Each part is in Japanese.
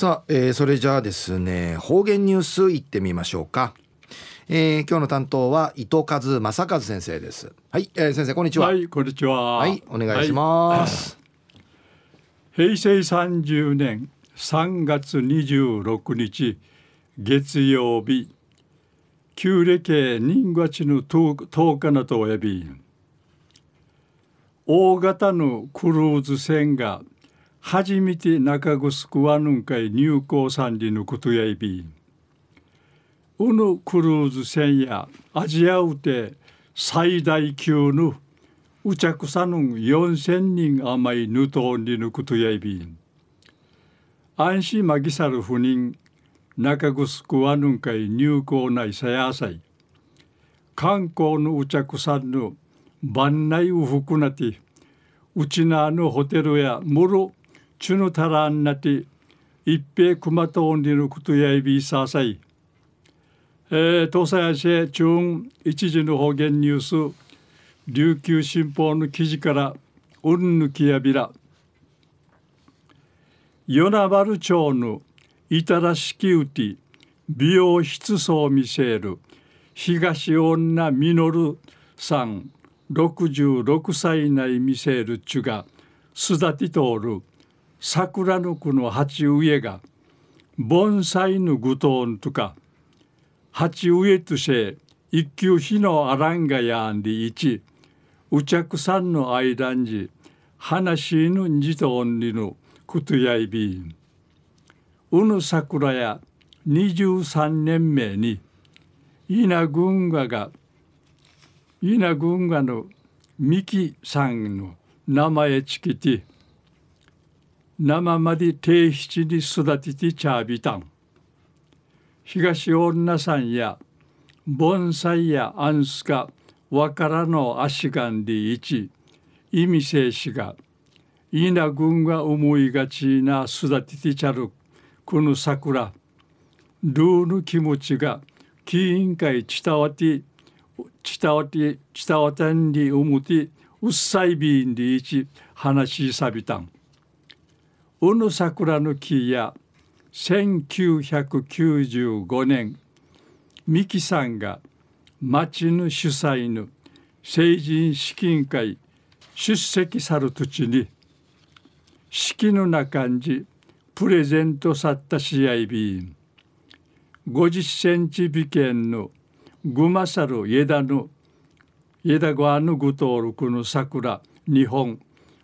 さあ、えー、それじゃあですね方言ニュースいってみましょうか、えー、今日の担当は伊藤和正和先生です。はい、えー、先生こんにちは。はいこんにちは。はいお願いします、はい、平成30年3月26日月曜日旧暦人月の10日なとおやび大型のクルーズ船が初めて中城はぬんかい入港三里のことやいび。うぬクルーズ船やアジアうて最大級のうちゃくさぬん4000人甘いぬとんりぬことやいび。ん安心まぎさる不妊中城はぬんかい入港内さやさい。観光のうちゃくさんの万内うふくなてうちなのホテルやむろチュヌタランナティ一平クマトンリのことやいびささい。えー、東西アシェ中一時の方言ニュース琉球新報の記事からうんぬきやびら。与那原町の板らしきうて美容室層見せる東女みのるさん66歳内見せるちゅがすだて通る。桜の句の鉢植えが盆栽の具とんとか鉢植えとして一級日のあらんがやんでいちうちゃくさんの間に話のんじとおんりのことやいびん。うぬ桜や23年目に稲群馬が稲群馬の三木さんの名前つけて生まで定七に育ててちゃびたん東女さんや盆栽やアンスカわからの足がんでいち意味静止がいな軍が思いがちな育ててちゃるこの桜ルーの気持ちが委員会伝わって伝わって伝わたんに思ってうっさいびんでいち話しさびたん。うぬ桜の木や1995年三木さんが町の主催の成人資金会出席さる土地に式の中にプレゼントさった試合便50センチ美県のグマサル枝の枝川のぐとおるくの桜日本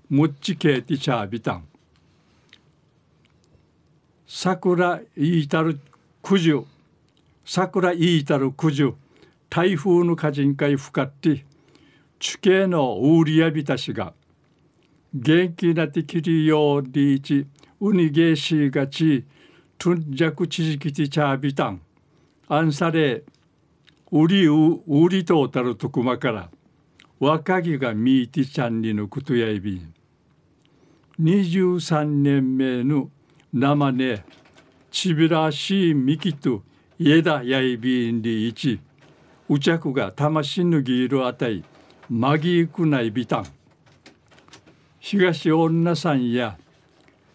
むっちけいてちゃびたん桜いいたる九十桜いいたる九十台風の火人会ふかって地形のウーリアビタシが元気なてきりようりいちウニゲーシーがちトゥンジャクチジキティチャービタンアンサレウリウウリとたるとくまから若木がミーティちゃんにのことやいびん。23年目の生ねちびらしいみきと家だやいびんりいちうちゃくが魂ぬぎいるあたいまぎいくないびたん。東女さんや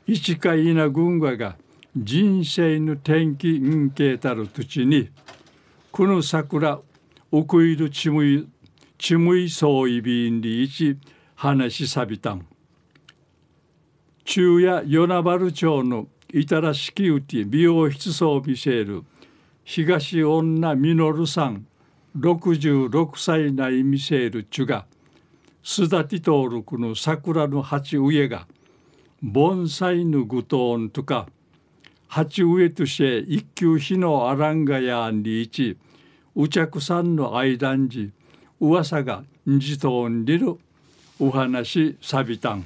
市かいな軍馬が人生の天気んけたる土地にこの桜おくいるちむいちむいそういびんりいち話しさびたん。中夜与那原町の板らしきうて美容室装備シェール。東女みのるさん66歳内ミシェールチュがすだてとおるくの桜の鉢植えが。盆栽のぐとんとか。鉢植えとして一級日のアランガヤンリーチ。うちゃくさんの間んじ。噂がんじとんりる。お話さびたん。